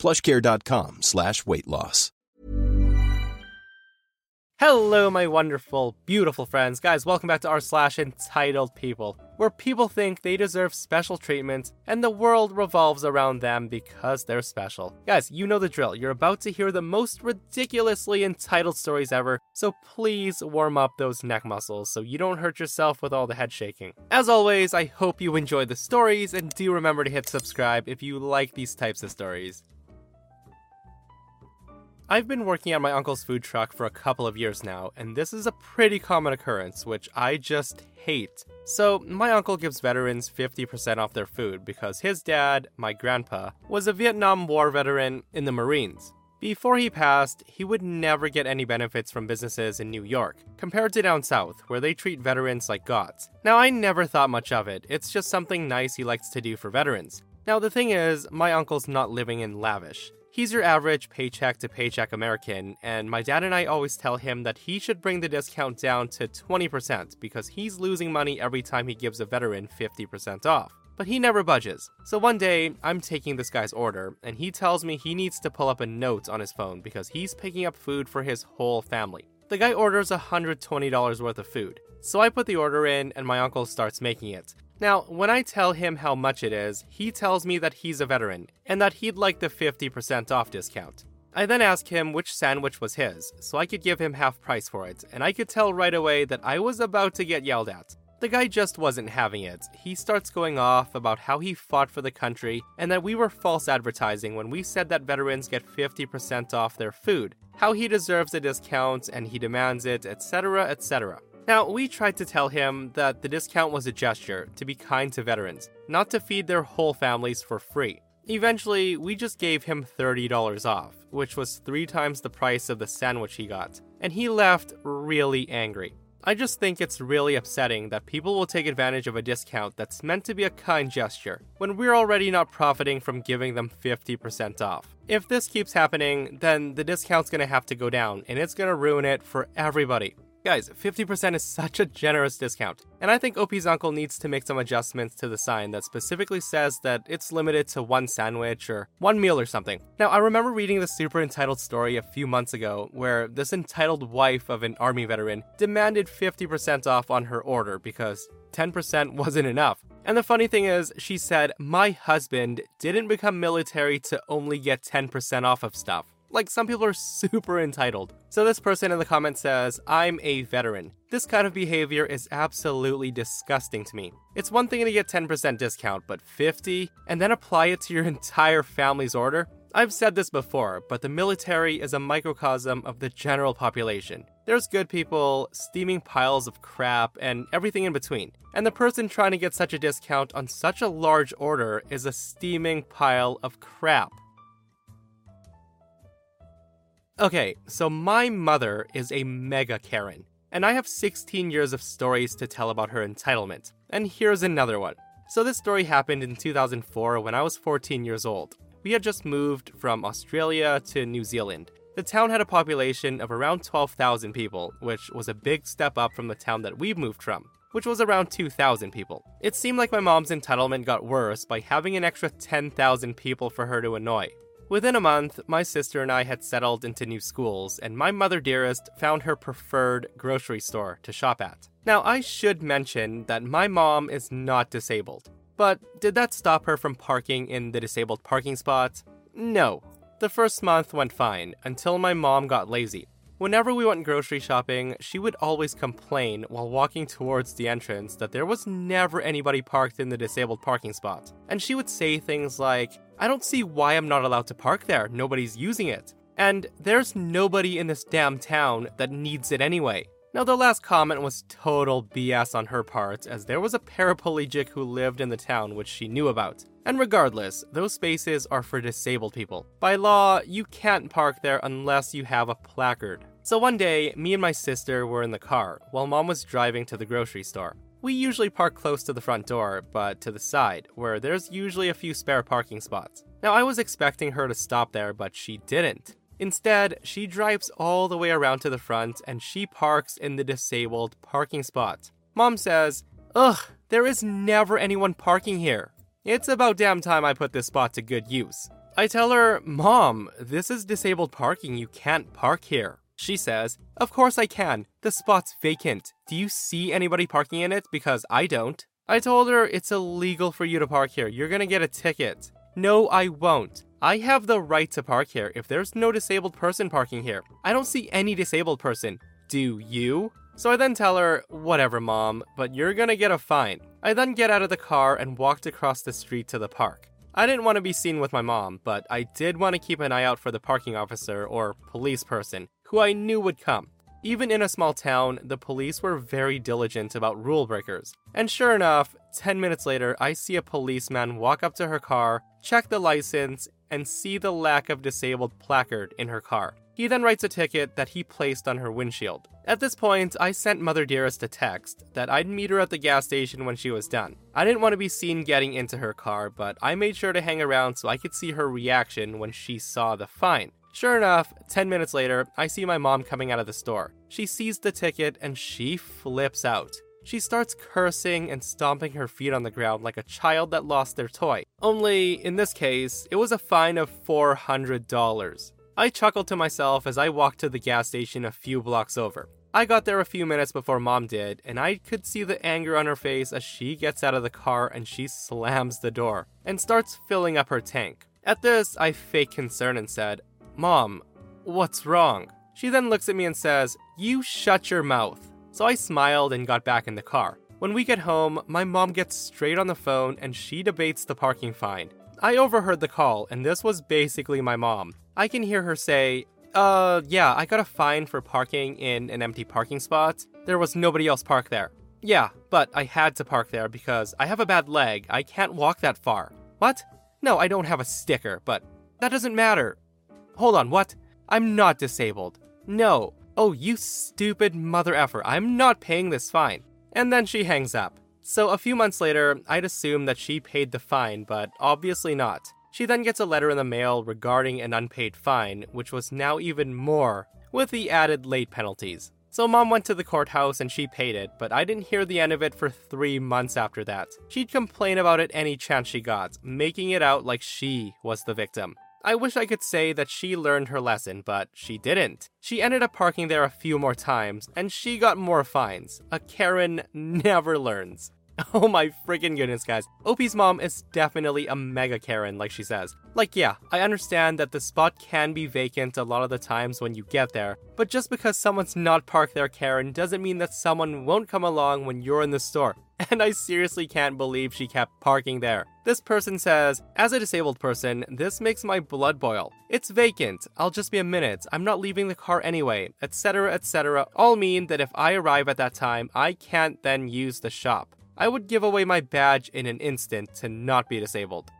plushcare.com slash weight loss. Hello, my wonderful, beautiful friends. Guys, welcome back to our slash entitled people, where people think they deserve special treatment and the world revolves around them because they're special. Guys, you know the drill. You're about to hear the most ridiculously entitled stories ever, so please warm up those neck muscles so you don't hurt yourself with all the head shaking. As always, I hope you enjoy the stories and do remember to hit subscribe if you like these types of stories. I've been working at my uncle's food truck for a couple of years now, and this is a pretty common occurrence, which I just hate. So, my uncle gives veterans 50% off their food because his dad, my grandpa, was a Vietnam War veteran in the Marines. Before he passed, he would never get any benefits from businesses in New York, compared to down south, where they treat veterans like gods. Now, I never thought much of it, it's just something nice he likes to do for veterans. Now, the thing is, my uncle's not living in lavish. He's your average paycheck to paycheck American, and my dad and I always tell him that he should bring the discount down to 20% because he's losing money every time he gives a veteran 50% off. But he never budges. So one day, I'm taking this guy's order, and he tells me he needs to pull up a note on his phone because he's picking up food for his whole family. The guy orders $120 worth of food. So I put the order in, and my uncle starts making it. Now, when I tell him how much it is, he tells me that he's a veteran and that he'd like the 50% off discount. I then ask him which sandwich was his, so I could give him half price for it, and I could tell right away that I was about to get yelled at. The guy just wasn't having it. He starts going off about how he fought for the country and that we were false advertising when we said that veterans get 50% off their food, how he deserves a discount and he demands it, etc., etc. Now, we tried to tell him that the discount was a gesture to be kind to veterans, not to feed their whole families for free. Eventually, we just gave him $30 off, which was three times the price of the sandwich he got, and he left really angry. I just think it's really upsetting that people will take advantage of a discount that's meant to be a kind gesture, when we're already not profiting from giving them 50% off. If this keeps happening, then the discount's gonna have to go down, and it's gonna ruin it for everybody. Guys, 50% is such a generous discount, and I think OP's uncle needs to make some adjustments to the sign that specifically says that it's limited to one sandwich or one meal or something. Now, I remember reading the super entitled story a few months ago where this entitled wife of an army veteran demanded 50% off on her order because 10% wasn't enough. And the funny thing is, she said, My husband didn't become military to only get 10% off of stuff. Like, some people are super entitled. So, this person in the comments says, I'm a veteran. This kind of behavior is absolutely disgusting to me. It's one thing to get 10% discount, but 50 and then apply it to your entire family's order? I've said this before, but the military is a microcosm of the general population. There's good people, steaming piles of crap, and everything in between. And the person trying to get such a discount on such a large order is a steaming pile of crap. Okay, so my mother is a mega Karen, and I have 16 years of stories to tell about her entitlement. And here's another one. So, this story happened in 2004 when I was 14 years old. We had just moved from Australia to New Zealand. The town had a population of around 12,000 people, which was a big step up from the town that we moved from, which was around 2,000 people. It seemed like my mom's entitlement got worse by having an extra 10,000 people for her to annoy. Within a month, my sister and I had settled into new schools, and my mother dearest found her preferred grocery store to shop at. Now, I should mention that my mom is not disabled. But did that stop her from parking in the disabled parking spot? No. The first month went fine, until my mom got lazy. Whenever we went grocery shopping, she would always complain while walking towards the entrance that there was never anybody parked in the disabled parking spot. And she would say things like, I don't see why I'm not allowed to park there, nobody's using it. And there's nobody in this damn town that needs it anyway. Now, the last comment was total BS on her part, as there was a paraplegic who lived in the town which she knew about. And regardless, those spaces are for disabled people. By law, you can't park there unless you have a placard. So one day, me and my sister were in the car while mom was driving to the grocery store. We usually park close to the front door, but to the side, where there's usually a few spare parking spots. Now, I was expecting her to stop there, but she didn't. Instead, she drives all the way around to the front and she parks in the disabled parking spot. Mom says, Ugh, there is never anyone parking here. It's about damn time I put this spot to good use. I tell her, Mom, this is disabled parking. You can't park here. She says, Of course I can. The spot's vacant. Do you see anybody parking in it? Because I don't. I told her it's illegal for you to park here. You're gonna get a ticket. No, I won't. I have the right to park here if there's no disabled person parking here. I don't see any disabled person. Do you? So I then tell her, whatever, mom, but you're gonna get a fine. I then get out of the car and walked across the street to the park. I didn't want to be seen with my mom, but I did want to keep an eye out for the parking officer or police person who I knew would come. Even in a small town, the police were very diligent about rule breakers. And sure enough, 10 minutes later, I see a policeman walk up to her car, check the license, and see the lack of disabled placard in her car. He then writes a ticket that he placed on her windshield. At this point, I sent Mother Dearest a text that I'd meet her at the gas station when she was done. I didn't want to be seen getting into her car, but I made sure to hang around so I could see her reaction when she saw the fine. Sure enough, 10 minutes later, I see my mom coming out of the store. She sees the ticket and she flips out. She starts cursing and stomping her feet on the ground like a child that lost their toy. Only, in this case, it was a fine of $400. I chuckled to myself as I walked to the gas station a few blocks over. I got there a few minutes before mom did, and I could see the anger on her face as she gets out of the car and she slams the door and starts filling up her tank. At this, I fake concern and said, Mom, what's wrong? She then looks at me and says, You shut your mouth. So I smiled and got back in the car. When we get home, my mom gets straight on the phone and she debates the parking fine. I overheard the call, and this was basically my mom. I can hear her say, Uh, yeah, I got a fine for parking in an empty parking spot. There was nobody else parked there. Yeah, but I had to park there because I have a bad leg. I can't walk that far. What? No, I don't have a sticker, but that doesn't matter. Hold on, what? I'm not disabled. No, Oh, you stupid mother effer, I'm not paying this fine. And then she hangs up. So a few months later, I'd assume that she paid the fine, but obviously not. She then gets a letter in the mail regarding an unpaid fine, which was now even more, with the added late penalties. So mom went to the courthouse and she paid it, but I didn't hear the end of it for three months after that. She'd complain about it any chance she got, making it out like she was the victim. I wish I could say that she learned her lesson, but she didn't. She ended up parking there a few more times, and she got more fines. A Karen never learns. Oh my freaking goodness, guys. OP's mom is definitely a mega Karen, like she says. Like, yeah, I understand that the spot can be vacant a lot of the times when you get there, but just because someone's not parked there, Karen, doesn't mean that someone won't come along when you're in the store. And I seriously can't believe she kept parking there. This person says, As a disabled person, this makes my blood boil. It's vacant. I'll just be a minute. I'm not leaving the car anyway, etc., etc. All mean that if I arrive at that time, I can't then use the shop. I would give away my badge in an instant to not be disabled.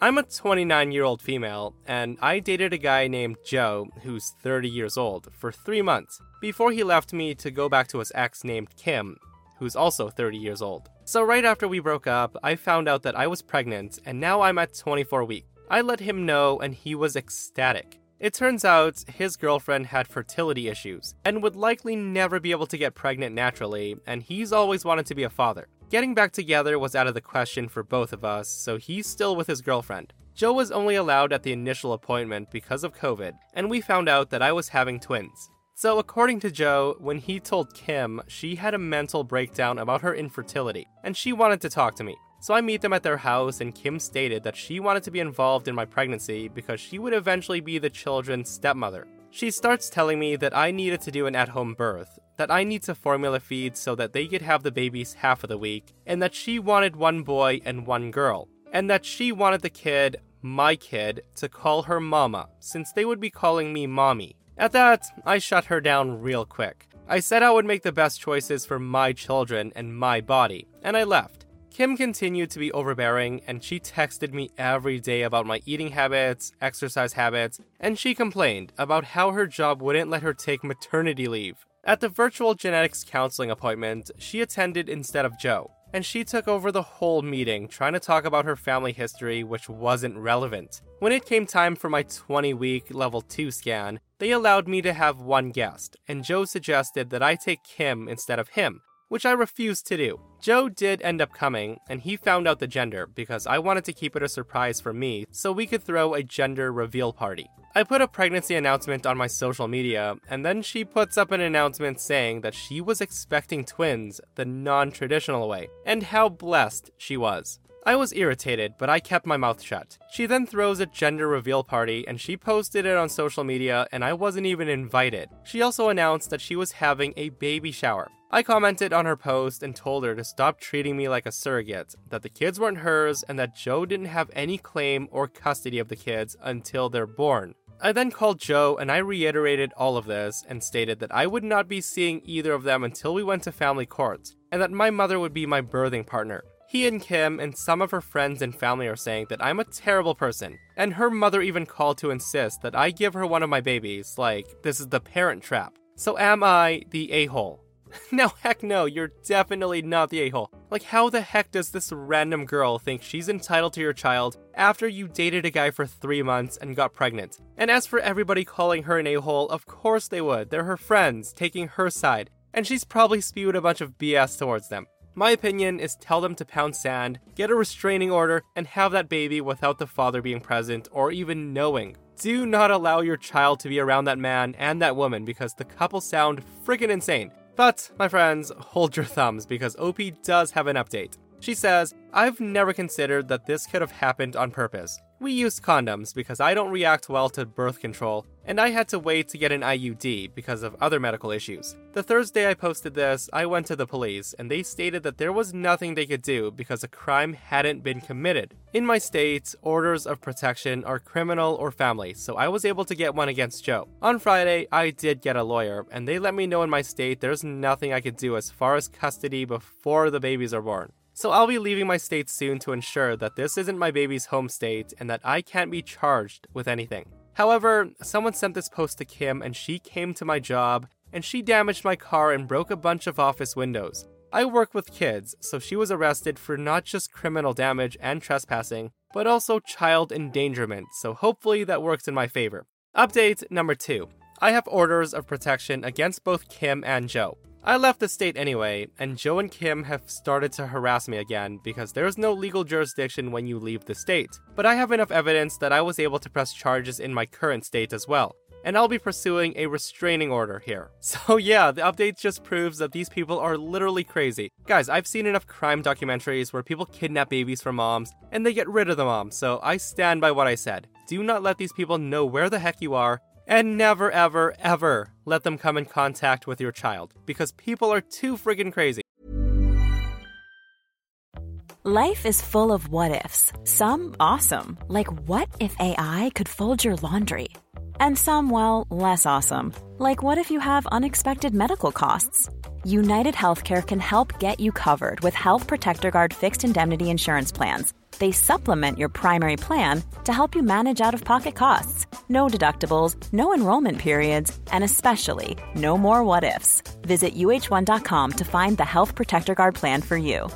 I'm a 29 year old female, and I dated a guy named Joe, who's 30 years old, for three months, before he left me to go back to his ex named Kim, who's also 30 years old. So, right after we broke up, I found out that I was pregnant, and now I'm at 24 weeks. I let him know, and he was ecstatic. It turns out his girlfriend had fertility issues and would likely never be able to get pregnant naturally, and he's always wanted to be a father. Getting back together was out of the question for both of us, so he's still with his girlfriend. Joe was only allowed at the initial appointment because of COVID, and we found out that I was having twins. So, according to Joe, when he told Kim, she had a mental breakdown about her infertility, and she wanted to talk to me. So I meet them at their house, and Kim stated that she wanted to be involved in my pregnancy because she would eventually be the children's stepmother. She starts telling me that I needed to do an at home birth, that I need to formula feed so that they could have the babies half of the week, and that she wanted one boy and one girl, and that she wanted the kid, my kid, to call her mama, since they would be calling me mommy. At that, I shut her down real quick. I said I would make the best choices for my children and my body, and I left. Kim continued to be overbearing, and she texted me every day about my eating habits, exercise habits, and she complained about how her job wouldn't let her take maternity leave. At the virtual genetics counseling appointment, she attended instead of Joe, and she took over the whole meeting trying to talk about her family history, which wasn't relevant. When it came time for my 20 week level 2 scan, they allowed me to have one guest, and Joe suggested that I take Kim instead of him, which I refused to do. Joe did end up coming, and he found out the gender because I wanted to keep it a surprise for me so we could throw a gender reveal party. I put a pregnancy announcement on my social media, and then she puts up an announcement saying that she was expecting twins the non traditional way, and how blessed she was. I was irritated, but I kept my mouth shut. She then throws a gender reveal party and she posted it on social media, and I wasn't even invited. She also announced that she was having a baby shower. I commented on her post and told her to stop treating me like a surrogate, that the kids weren't hers, and that Joe didn't have any claim or custody of the kids until they're born. I then called Joe and I reiterated all of this and stated that I would not be seeing either of them until we went to family court, and that my mother would be my birthing partner. He and Kim and some of her friends and family are saying that I'm a terrible person, and her mother even called to insist that I give her one of my babies, like, this is the parent trap. So am I the a hole? no, heck no, you're definitely not the a hole. Like, how the heck does this random girl think she's entitled to your child after you dated a guy for three months and got pregnant? And as for everybody calling her an a hole, of course they would. They're her friends, taking her side. And she's probably spewed a bunch of BS towards them. My opinion is tell them to pound sand, get a restraining order, and have that baby without the father being present or even knowing. Do not allow your child to be around that man and that woman because the couple sound freaking insane. But, my friends, hold your thumbs because OP does have an update. She says, I've never considered that this could have happened on purpose. We used condoms because I don't react well to birth control, and I had to wait to get an IUD because of other medical issues. The Thursday I posted this, I went to the police, and they stated that there was nothing they could do because a crime hadn't been committed. In my state, orders of protection are criminal or family, so I was able to get one against Joe. On Friday, I did get a lawyer, and they let me know in my state there's nothing I could do as far as custody before the babies are born. So I'll be leaving my state soon to ensure that this isn't my baby's home state and that I can't be charged with anything. However, someone sent this post to Kim and she came to my job and she damaged my car and broke a bunch of office windows. I work with kids, so she was arrested for not just criminal damage and trespassing, but also child endangerment, so hopefully that works in my favor. Update number two I have orders of protection against both Kim and Joe. I left the state anyway, and Joe and Kim have started to harass me again because there's no legal jurisdiction when you leave the state. But I have enough evidence that I was able to press charges in my current state as well. And I'll be pursuing a restraining order here. So, yeah, the update just proves that these people are literally crazy. Guys, I've seen enough crime documentaries where people kidnap babies from moms and they get rid of the mom, so I stand by what I said. Do not let these people know where the heck you are and never, ever, ever let them come in contact with your child because people are too friggin' crazy. Life is full of what ifs, some awesome, like what if AI could fold your laundry? And some, well, less awesome, like what if you have unexpected medical costs? United Healthcare can help get you covered with Health Protector Guard fixed indemnity insurance plans they supplement your primary plan to help you manage out of pocket costs. No deductibles, no enrollment periods, and especially no more what ifs. Visit uh1.com to find the Health Protector Guard plan for you.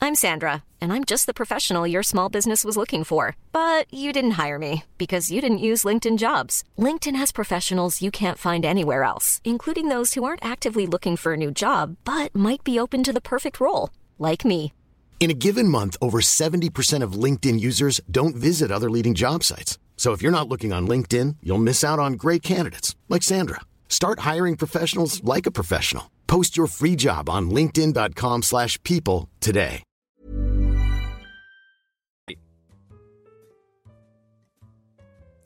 I'm Sandra, and I'm just the professional your small business was looking for. But you didn't hire me because you didn't use LinkedIn jobs. LinkedIn has professionals you can't find anywhere else, including those who aren't actively looking for a new job but might be open to the perfect role, like me. In a given month, over 70% of LinkedIn users don't visit other leading job sites. So if you're not looking on LinkedIn, you'll miss out on great candidates like Sandra. Start hiring professionals like a professional. Post your free job on linkedin.com/people today.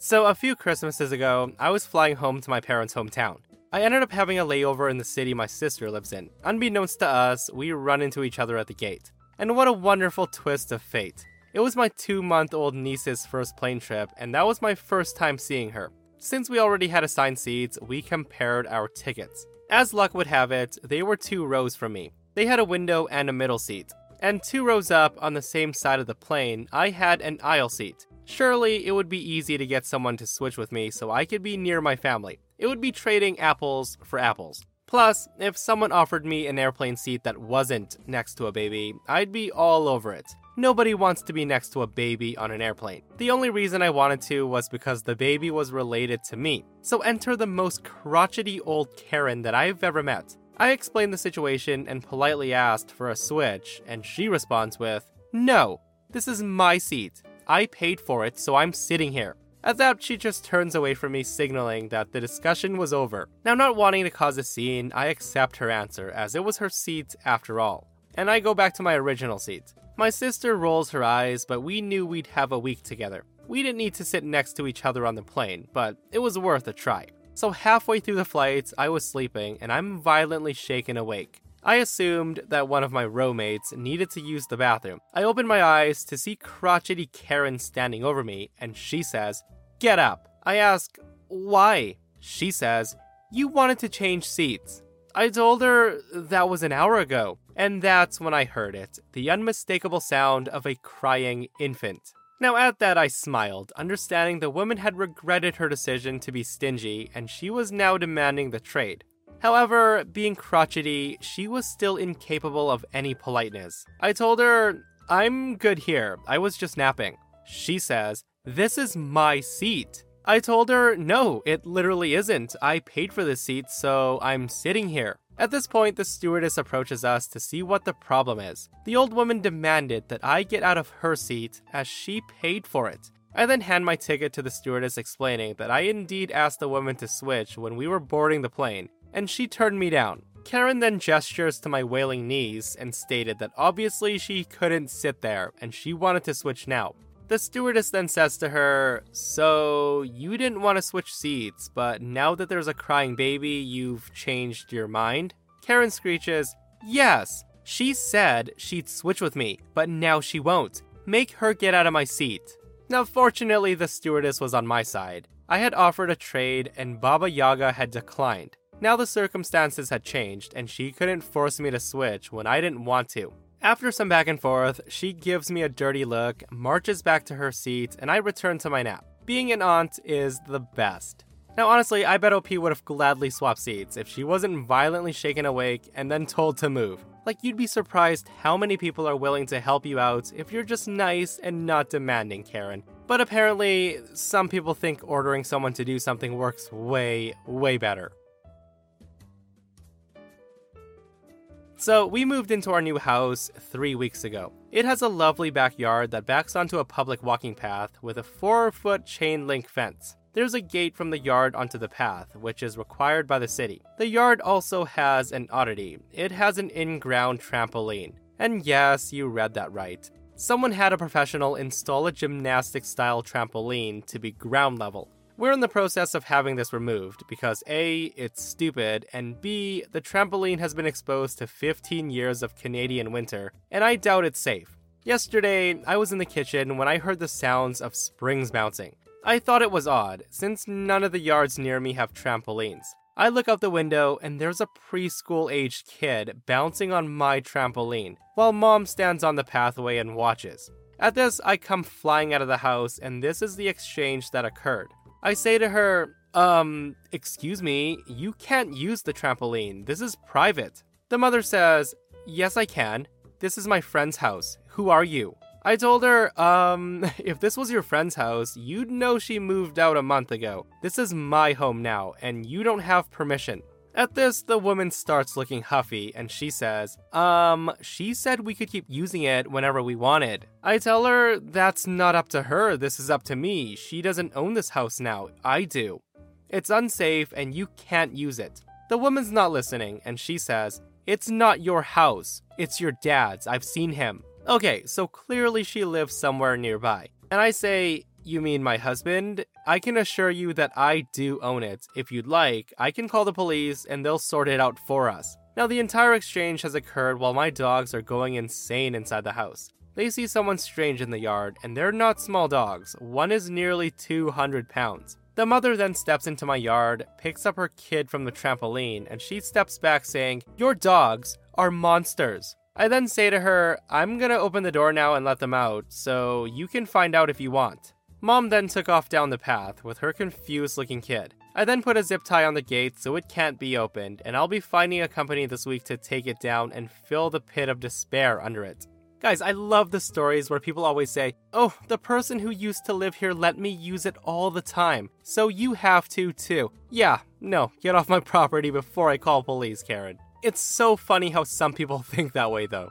So a few Christmases ago, I was flying home to my parents' hometown. I ended up having a layover in the city my sister lives in. Unbeknownst to us, we run into each other at the gate. And what a wonderful twist of fate. It was my two month old niece's first plane trip, and that was my first time seeing her. Since we already had assigned seats, we compared our tickets. As luck would have it, they were two rows from me. They had a window and a middle seat. And two rows up on the same side of the plane, I had an aisle seat. Surely it would be easy to get someone to switch with me so I could be near my family. It would be trading apples for apples. Plus, if someone offered me an airplane seat that wasn't next to a baby, I'd be all over it. Nobody wants to be next to a baby on an airplane. The only reason I wanted to was because the baby was related to me. So enter the most crotchety old Karen that I've ever met. I explained the situation and politely asked for a switch, and she responds with, No, this is my seat. I paid for it, so I'm sitting here. At that, she just turns away from me, signaling that the discussion was over. Now, not wanting to cause a scene, I accept her answer, as it was her seat after all. And I go back to my original seat. My sister rolls her eyes, but we knew we'd have a week together. We didn't need to sit next to each other on the plane, but it was worth a try. So, halfway through the flight, I was sleeping and I'm violently shaken awake. I assumed that one of my rowmates needed to use the bathroom. I open my eyes to see crotchety Karen standing over me, and she says, Get up. I ask, Why? She says, You wanted to change seats. I told her that was an hour ago, and that's when I heard it the unmistakable sound of a crying infant. Now, at that, I smiled, understanding the woman had regretted her decision to be stingy and she was now demanding the trade. However, being crotchety, she was still incapable of any politeness. I told her, I'm good here, I was just napping. She says, This is my seat. I told her, No, it literally isn't. I paid for this seat, so I'm sitting here. At this point, the stewardess approaches us to see what the problem is. The old woman demanded that I get out of her seat as she paid for it. I then hand my ticket to the stewardess, explaining that I indeed asked the woman to switch when we were boarding the plane, and she turned me down. Karen then gestures to my wailing knees and stated that obviously she couldn't sit there and she wanted to switch now. The stewardess then says to her, So, you didn't want to switch seats, but now that there's a crying baby, you've changed your mind? Karen screeches, Yes, she said she'd switch with me, but now she won't. Make her get out of my seat. Now, fortunately, the stewardess was on my side. I had offered a trade, and Baba Yaga had declined. Now the circumstances had changed, and she couldn't force me to switch when I didn't want to. After some back and forth, she gives me a dirty look, marches back to her seat, and I return to my nap. Being an aunt is the best. Now, honestly, I bet OP would have gladly swapped seats if she wasn't violently shaken awake and then told to move. Like, you'd be surprised how many people are willing to help you out if you're just nice and not demanding, Karen. But apparently, some people think ordering someone to do something works way, way better. So, we moved into our new house three weeks ago. It has a lovely backyard that backs onto a public walking path with a 4 foot chain link fence. There's a gate from the yard onto the path, which is required by the city. The yard also has an oddity it has an in ground trampoline. And yes, you read that right. Someone had a professional install a gymnastic style trampoline to be ground level. We're in the process of having this removed because A, it's stupid, and B, the trampoline has been exposed to 15 years of Canadian winter, and I doubt it's safe. Yesterday, I was in the kitchen when I heard the sounds of springs bouncing. I thought it was odd, since none of the yards near me have trampolines. I look out the window and there's a preschool aged kid bouncing on my trampoline, while mom stands on the pathway and watches. At this, I come flying out of the house, and this is the exchange that occurred. I say to her, um, excuse me, you can't use the trampoline. This is private. The mother says, Yes, I can. This is my friend's house. Who are you? I told her, um, if this was your friend's house, you'd know she moved out a month ago. This is my home now, and you don't have permission. At this, the woman starts looking huffy and she says, Um, she said we could keep using it whenever we wanted. I tell her that's not up to her, this is up to me. She doesn't own this house now, I do. It's unsafe and you can't use it. The woman's not listening and she says, It's not your house, it's your dad's, I've seen him. Okay, so clearly she lives somewhere nearby. And I say, you mean my husband? I can assure you that I do own it. If you'd like, I can call the police and they'll sort it out for us. Now, the entire exchange has occurred while my dogs are going insane inside the house. They see someone strange in the yard, and they're not small dogs. One is nearly 200 pounds. The mother then steps into my yard, picks up her kid from the trampoline, and she steps back saying, Your dogs are monsters. I then say to her, I'm gonna open the door now and let them out, so you can find out if you want. Mom then took off down the path with her confused looking kid. I then put a zip tie on the gate so it can't be opened, and I'll be finding a company this week to take it down and fill the pit of despair under it. Guys, I love the stories where people always say, Oh, the person who used to live here let me use it all the time, so you have to too. Yeah, no, get off my property before I call police, Karen. It's so funny how some people think that way, though.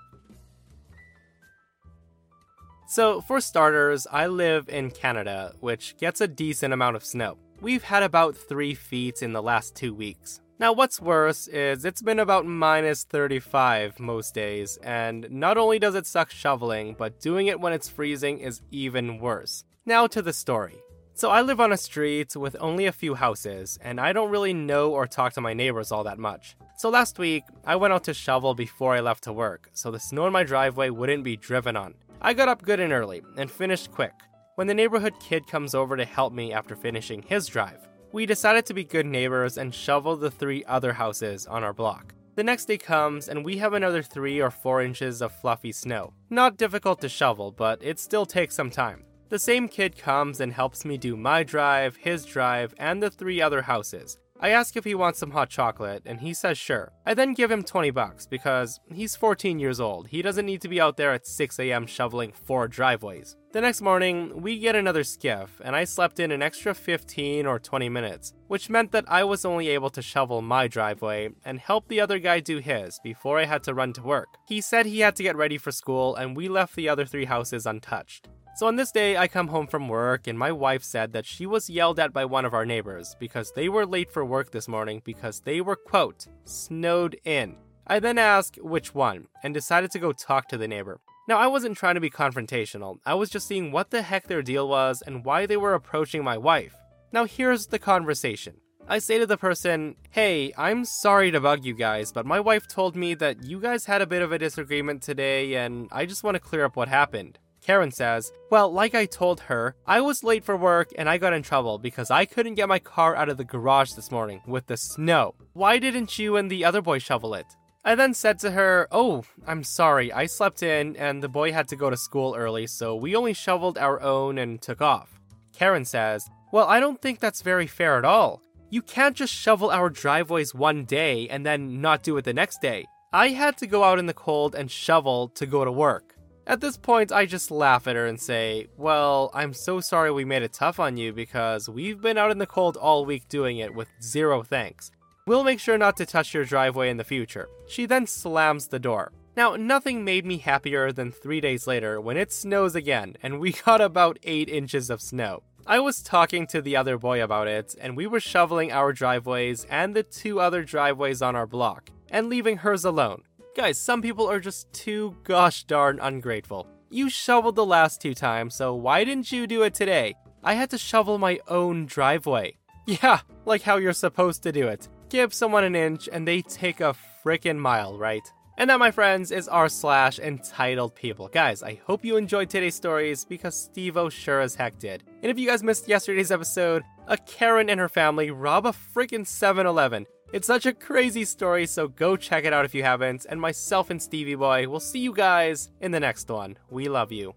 So, for starters, I live in Canada, which gets a decent amount of snow. We've had about 3 feet in the last two weeks. Now, what's worse is it's been about minus 35 most days, and not only does it suck shoveling, but doing it when it's freezing is even worse. Now to the story. So, I live on a street with only a few houses, and I don't really know or talk to my neighbors all that much. So, last week, I went out to shovel before I left to work, so the snow in my driveway wouldn't be driven on. I got up good and early, and finished quick when the neighborhood kid comes over to help me after finishing his drive. We decided to be good neighbors and shovel the three other houses on our block. The next day comes, and we have another 3 or 4 inches of fluffy snow. Not difficult to shovel, but it still takes some time. The same kid comes and helps me do my drive, his drive, and the three other houses. I ask if he wants some hot chocolate, and he says sure. I then give him 20 bucks because he's 14 years old. He doesn't need to be out there at 6 a.m. shoveling four driveways. The next morning, we get another skiff, and I slept in an extra 15 or 20 minutes, which meant that I was only able to shovel my driveway and help the other guy do his before I had to run to work. He said he had to get ready for school, and we left the other three houses untouched. So on this day, I come home from work, and my wife said that she was yelled at by one of our neighbors because they were late for work this morning because they were, quote, snowed in. I then asked which one and decided to go talk to the neighbor. Now, I wasn't trying to be confrontational, I was just seeing what the heck their deal was and why they were approaching my wife. Now, here's the conversation. I say to the person, Hey, I'm sorry to bug you guys, but my wife told me that you guys had a bit of a disagreement today, and I just want to clear up what happened. Karen says, Well, like I told her, I was late for work and I got in trouble because I couldn't get my car out of the garage this morning with the snow. Why didn't you and the other boy shovel it? I then said to her, Oh, I'm sorry, I slept in and the boy had to go to school early, so we only shoveled our own and took off. Karen says, Well, I don't think that's very fair at all. You can't just shovel our driveways one day and then not do it the next day. I had to go out in the cold and shovel to go to work. At this point, I just laugh at her and say, Well, I'm so sorry we made it tough on you because we've been out in the cold all week doing it with zero thanks. We'll make sure not to touch your driveway in the future. She then slams the door. Now, nothing made me happier than three days later when it snows again and we got about 8 inches of snow. I was talking to the other boy about it, and we were shoveling our driveways and the two other driveways on our block, and leaving hers alone. Guys, some people are just too gosh darn ungrateful. You shoveled the last two times, so why didn't you do it today? I had to shovel my own driveway. Yeah, like how you're supposed to do it. Give someone an inch and they take a frickin' mile, right? And that, my friends, is our slash entitled people. Guys, I hope you enjoyed today's stories because Steve O sure as heck did. And if you guys missed yesterday's episode, a Karen and her family rob a frickin' 7 Eleven. It's such a crazy story, so go check it out if you haven't. And myself and Stevie Boy will see you guys in the next one. We love you.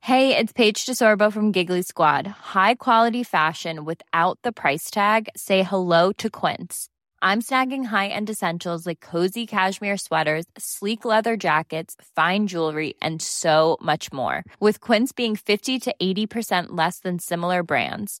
Hey, it's Paige DeSorbo from Giggly Squad. High quality fashion without the price tag? Say hello to Quince. I'm snagging high end essentials like cozy cashmere sweaters, sleek leather jackets, fine jewelry, and so much more. With Quince being 50 to 80% less than similar brands